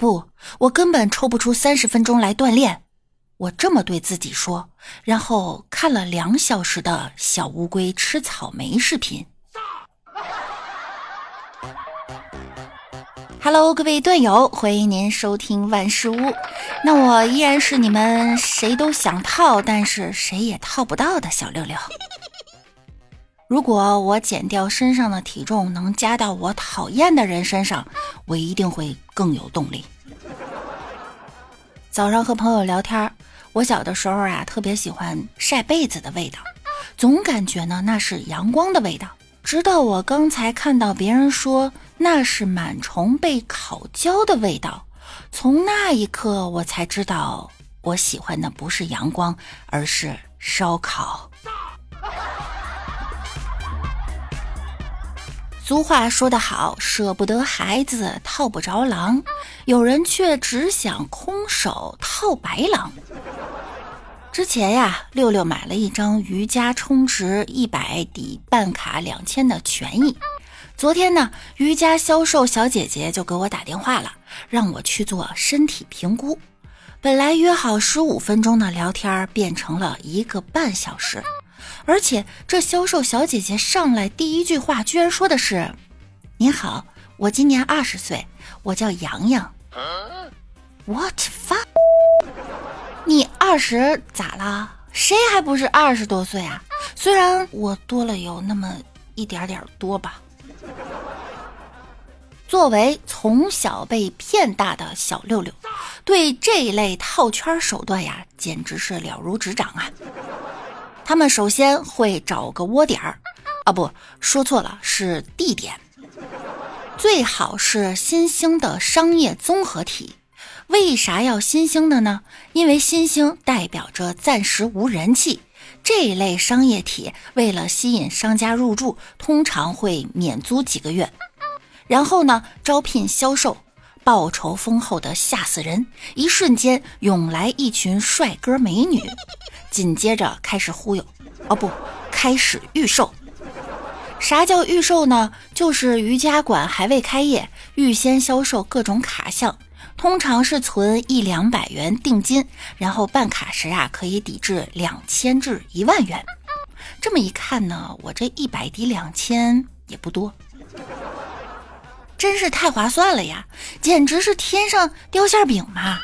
不，我根本抽不出三十分钟来锻炼。我这么对自己说，然后看了两小时的小乌龟吃草莓视频。Hello，各位段友，欢迎您收听万事屋。那我依然是你们谁都想套，但是谁也套不到的小六六。如果我减掉身上的体重，能加到我讨厌的人身上，我一定会更有动力。早上和朋友聊天，我小的时候啊，特别喜欢晒被子的味道，总感觉呢那是阳光的味道。直到我刚才看到别人说那是螨虫被烤焦的味道，从那一刻我才知道我喜欢的不是阳光，而是烧烤。俗话说得好，舍不得孩子套不着狼，有人却只想空手套白狼。之前呀，六六买了一张瑜伽充值一百抵办卡两千的权益。昨天呢，瑜伽销售小姐姐就给我打电话了，让我去做身体评估。本来约好十五分钟的聊天，变成了一个半小时。而且这销售小姐姐上来第一句话，居然说的是：“您好，我今年二十岁，我叫洋洋。” What fuck？你二十咋了？谁还不是二十多岁啊？虽然我多了有那么一点点多吧。作为从小被骗大的小六六，对这一类套圈手段呀，简直是了如指掌啊！他们首先会找个窝点儿，啊，不说错了，是地点，最好是新兴的商业综合体。为啥要新兴的呢？因为新兴代表着暂时无人气。这一类商业体为了吸引商家入驻，通常会免租几个月，然后呢，招聘销售，报酬丰厚的吓死人，一瞬间涌来一群帅哥美女，紧接着开始忽悠，哦不，开始预售。啥叫预售呢？就是瑜伽馆还未开业，预先销售各种卡项。通常是存一两百元定金，然后办卡时啊可以抵至两千至一万元。这么一看呢，我这一百抵两千也不多，真是太划算了呀！简直是天上掉馅饼嘛！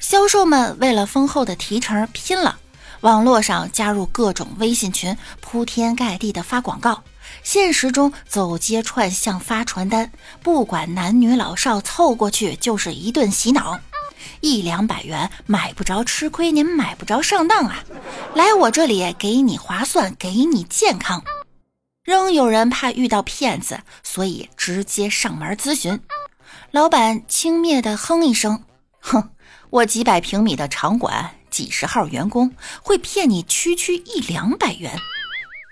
销售们为了丰厚的提成拼了，网络上加入各种微信群，铺天盖地的发广告。现实中走街串巷发传单，不管男女老少，凑过去就是一顿洗脑。一两百元买不着吃亏，您买不着上当啊！来我这里给你划算，给你健康。仍有人怕遇到骗子，所以直接上门咨询。老板轻蔑地哼一声：“哼，我几百平米的场馆，几十号员工，会骗你区区一两百元？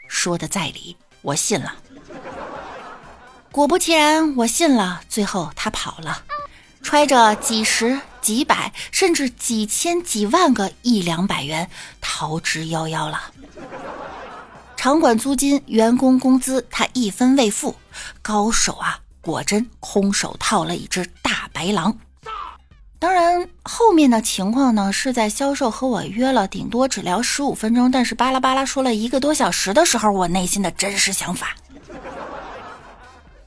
说的在理。”我信了，果不其然，我信了。最后他跑了，揣着几十、几百，甚至几千、几万个一两百元逃之夭夭了。场馆租金、员工工资，他一分未付。高手啊，果真空手套了一只大白狼。当然，后面的情况呢，是在销售和我约了，顶多只聊十五分钟，但是巴拉巴拉说了一个多小时的时候，我内心的真实想法。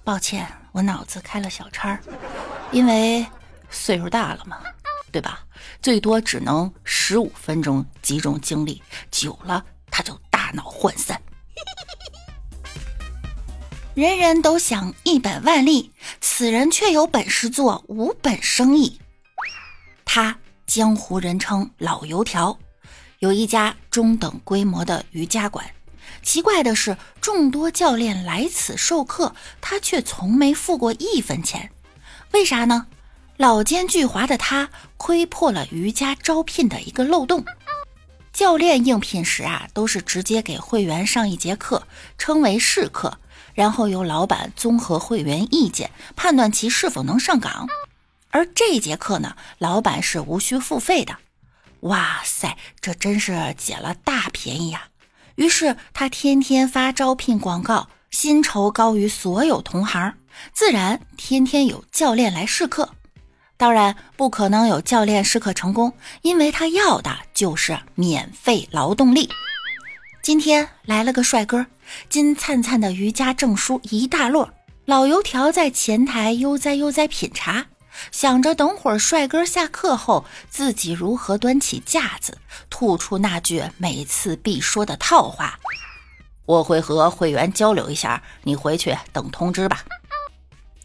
抱歉，我脑子开了小差，因为岁数大了嘛，对吧？最多只能十五分钟集中精力，久了他就大脑涣散。人人都想一本万利，此人却有本事做无本生意。他江湖人称老油条，有一家中等规模的瑜伽馆。奇怪的是，众多教练来此授课，他却从没付过一分钱。为啥呢？老奸巨猾的他窥破了瑜伽招聘的一个漏洞。教练应聘时啊，都是直接给会员上一节课，称为试课，然后由老板综合会员意见，判断其是否能上岗。而这节课呢，老板是无需付费的。哇塞，这真是捡了大便宜呀！于是他天天发招聘广告，薪酬高于所有同行，自然天天有教练来试课。当然不可能有教练试课成功，因为他要的就是免费劳动力。今天来了个帅哥，金灿灿的瑜伽证书一大摞，老油条在前台悠哉悠哉品茶，想着等会儿帅哥下课后自己如何端起架子，吐出那句每次必说的套话：“我会和会员交流一下，你回去等通知吧。”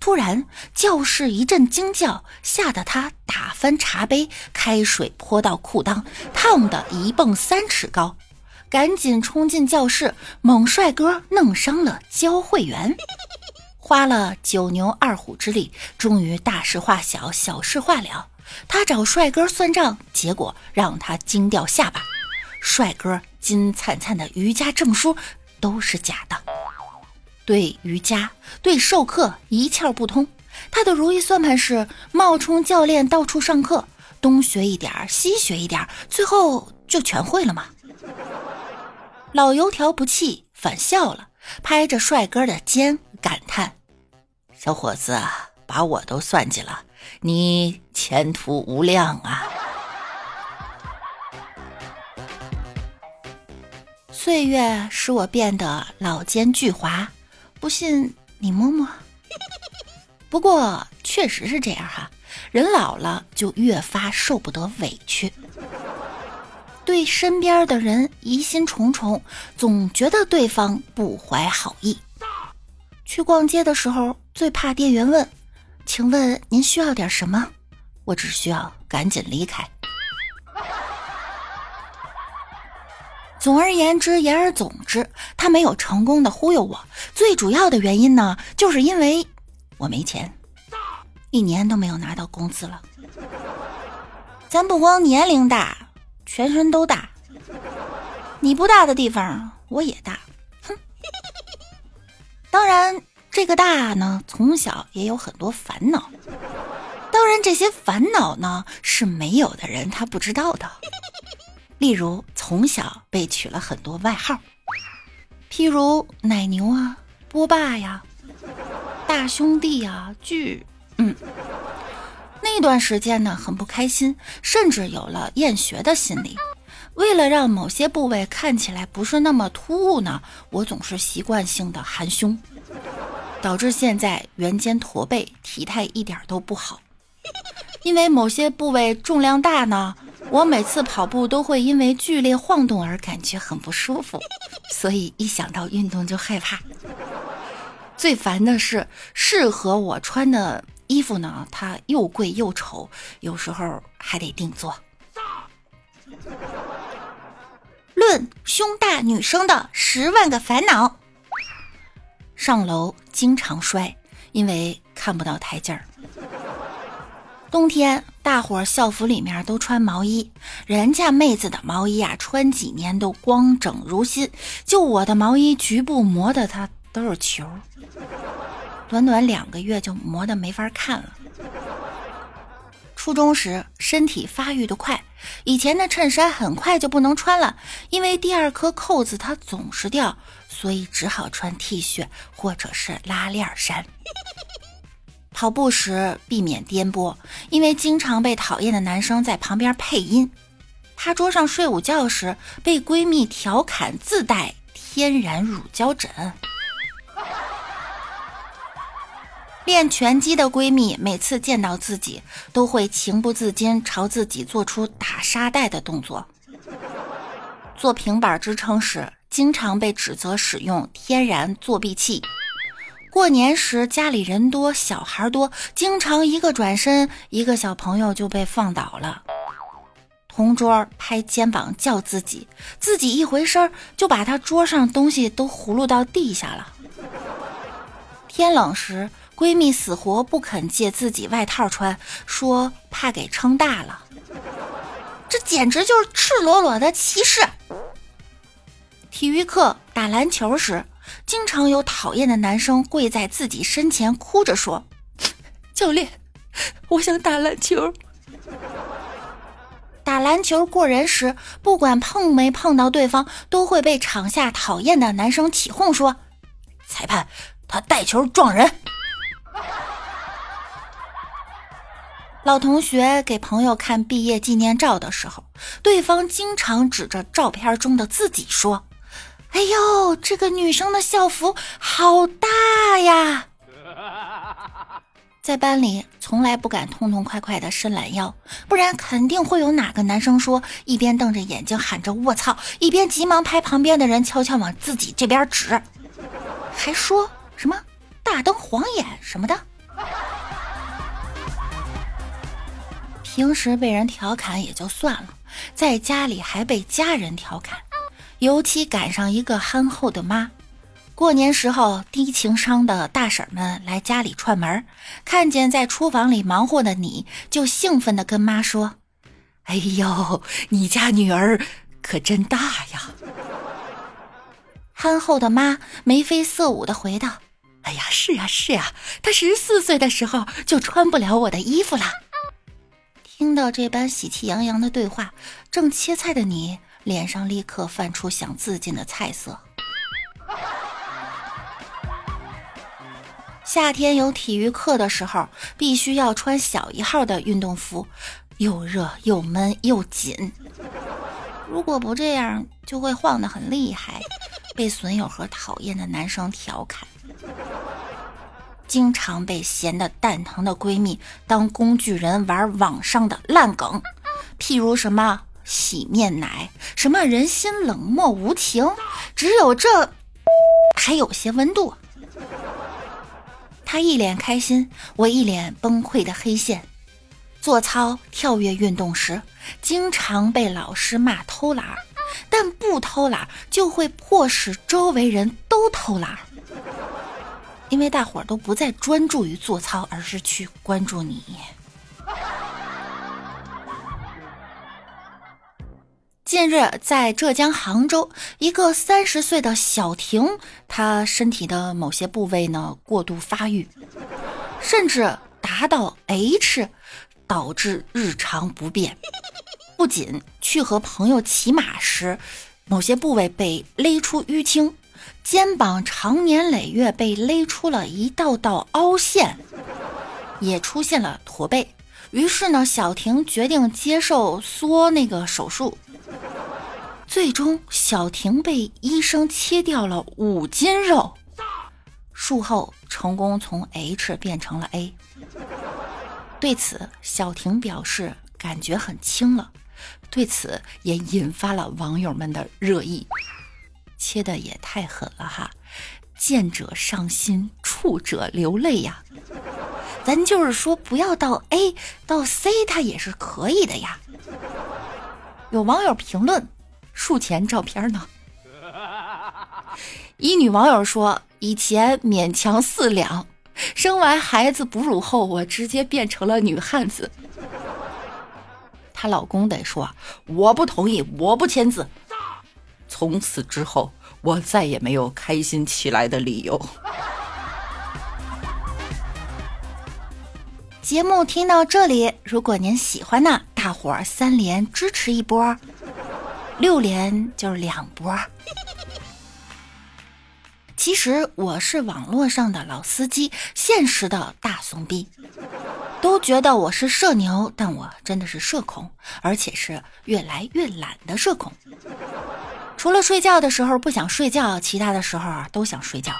突然，教室一阵惊叫，吓得他打翻茶杯，开水泼到裤裆，烫得一蹦三尺高，赶紧冲进教室。猛帅哥弄伤了教会员，花了九牛二虎之力，终于大事化小，小事化了。他找帅哥算账，结果让他惊掉下巴。帅哥金灿灿的瑜伽证书都是假的。对瑜伽，对授课一窍不通。他的如意算盘是冒充教练到处上课，东学一点西学一点最后就全会了吗？老油条不气反笑了，拍着帅哥的肩感叹：“小伙子，把我都算计了，你前途无量啊！”岁月使我变得老奸巨猾。不信你摸摸，不过确实是这样哈，人老了就越发受不得委屈，对身边的人疑心重重，总觉得对方不怀好意。去逛街的时候最怕店员问：“请问您需要点什么？”我只需要赶紧离开。总而言之，言而总之，他没有成功的忽悠我。最主要的原因呢，就是因为我没钱，一年都没有拿到工资了。咱不光年龄大，全身都大。你不大的地方，我也大。当然，这个大呢，从小也有很多烦恼。当然，这些烦恼呢，是没有的人他不知道的。例如，从小被取了很多外号，譬如奶牛啊、波霸呀、大兄弟呀、巨……嗯，那段时间呢，很不开心，甚至有了厌学的心理。为了让某些部位看起来不是那么突兀呢，我总是习惯性的含胸，导致现在圆肩驼背，体态一点都不好。因为某些部位重量大呢。我每次跑步都会因为剧烈晃动而感觉很不舒服，所以一想到运动就害怕。最烦的是适合我穿的衣服呢，它又贵又丑，有时候还得定做。论胸大女生的十万个烦恼：上楼经常摔，因为看不到台阶儿。冬天，大伙儿校服里面都穿毛衣，人家妹子的毛衣啊，穿几年都光整如新，就我的毛衣局部磨的它都是球，短短两个月就磨得没法看了。初中时身体发育的快，以前的衬衫很快就不能穿了，因为第二颗扣子它总是掉，所以只好穿 T 恤或者是拉链衫。跑步时避免颠簸，因为经常被讨厌的男生在旁边配音。趴桌上睡午觉时被闺蜜调侃自带天然乳胶枕。练拳击的闺蜜每次见到自己都会情不自禁朝自己做出打沙袋的动作。做平板支撑时经常被指责使用天然作弊器。过年时家里人多，小孩多，经常一个转身，一个小朋友就被放倒了。同桌拍肩膀叫自己，自己一回身就把他桌上东西都葫芦到地下了。天冷时，闺蜜死活不肯借自己外套穿，说怕给撑大了。这简直就是赤裸裸的歧视。体育课打篮球时。经常有讨厌的男生跪在自己身前，哭着说：“教练，我想打篮球。”打篮球过人时，不管碰没碰到对方，都会被场下讨厌的男生起哄说：“裁判，他带球撞人。”老同学给朋友看毕业纪念照的时候，对方经常指着照片中的自己说：“哎呦，这个女生的校服好大呀！” 在班里从来不敢痛痛快快的伸懒腰，不然肯定会有哪个男生说，一边瞪着眼睛喊着“卧槽”，一边急忙拍旁边的人悄悄往自己这边指，还说什么“大灯晃眼”什么的。平时被人调侃也就算了，在家里还被家人调侃，尤其赶上一个憨厚的妈。过年时候，低情商的大婶们来家里串门，看见在厨房里忙活的你，就兴奋地跟妈说：“哎呦，你家女儿可真大呀！”憨厚的妈眉飞色舞地回道：“哎呀，是呀是呀，她十四岁的时候就穿不了我的衣服了。”听到这般喜气洋洋的对话，正切菜的你脸上立刻泛出想自尽的菜色。夏天有体育课的时候，必须要穿小一号的运动服，又热又闷又紧。如果不这样，就会晃得很厉害，被损友和讨厌的男生调侃，经常被闲得蛋疼的闺蜜当工具人玩网上的烂梗，譬如什么洗面奶，什么人心冷漠无情，只有这还有些温度。他一脸开心，我一脸崩溃的黑线。做操、跳跃运动时，经常被老师骂偷懒，但不偷懒就会迫使周围人都偷懒，因为大伙儿都不再专注于做操，而是去关注你。近日，在浙江杭州，一个三十岁的小婷，她身体的某些部位呢过度发育，甚至达到 H，导致日常不便。不仅去和朋友骑马时，某些部位被勒出淤青，肩膀长年累月被勒出了一道道凹陷，也出现了驼背。于是呢，小婷决定接受缩那个手术。最终，小婷被医生切掉了五斤肉，术后成功从 H 变成了 A。对此，小婷表示感觉很轻了，对此也引发了网友们的热议。切的也太狠了哈，见者伤心，触者流泪呀。咱就是说，不要到 A 到 C，它也是可以的呀。有网友评论。术前照片呢？一女网友说：“以前勉强四两，生完孩子哺乳后，我直接变成了女汉子。”她老公得说：“我不同意，我不签字。”从此之后，我再也没有开心起来的理由。节目听到这里，如果您喜欢呢，大伙儿三连支持一波。六连就是两波。其实我是网络上的老司机，现实的大怂逼，都觉得我是社牛，但我真的是社恐，而且是越来越懒的社恐。除了睡觉的时候不想睡觉，其他的时候都想睡觉。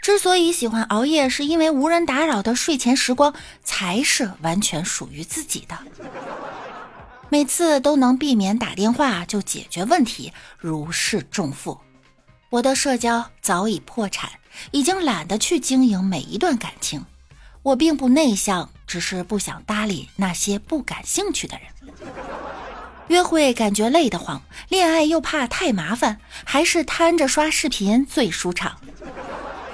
之所以喜欢熬夜，是因为无人打扰的睡前时光才是完全属于自己的。每次都能避免打电话就解决问题，如释重负。我的社交早已破产，已经懒得去经营每一段感情。我并不内向，只是不想搭理那些不感兴趣的人。约会感觉累得慌，恋爱又怕太麻烦，还是瘫着刷视频最舒畅。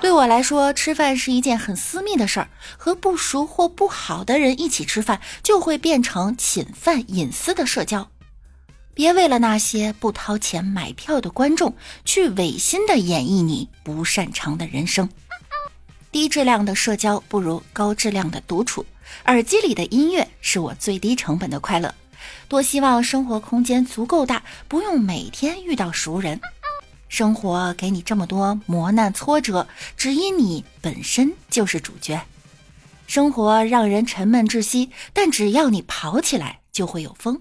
对我来说，吃饭是一件很私密的事儿。和不熟或不好的人一起吃饭，就会变成侵犯隐私的社交。别为了那些不掏钱买票的观众，去违心的演绎你不擅长的人生。低质量的社交不如高质量的独处。耳机里的音乐是我最低成本的快乐。多希望生活空间足够大，不用每天遇到熟人。生活给你这么多磨难挫折，只因你本身就是主角。生活让人沉闷窒息，但只要你跑起来，就会有风。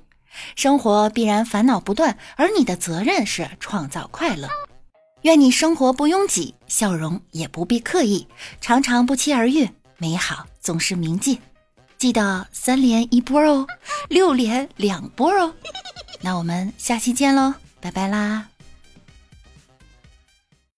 生活必然烦恼不断，而你的责任是创造快乐。愿你生活不拥挤，笑容也不必刻意，常常不期而遇，美好总是铭记。记得三连一波哦，六连两波哦。那我们下期见喽，拜拜啦。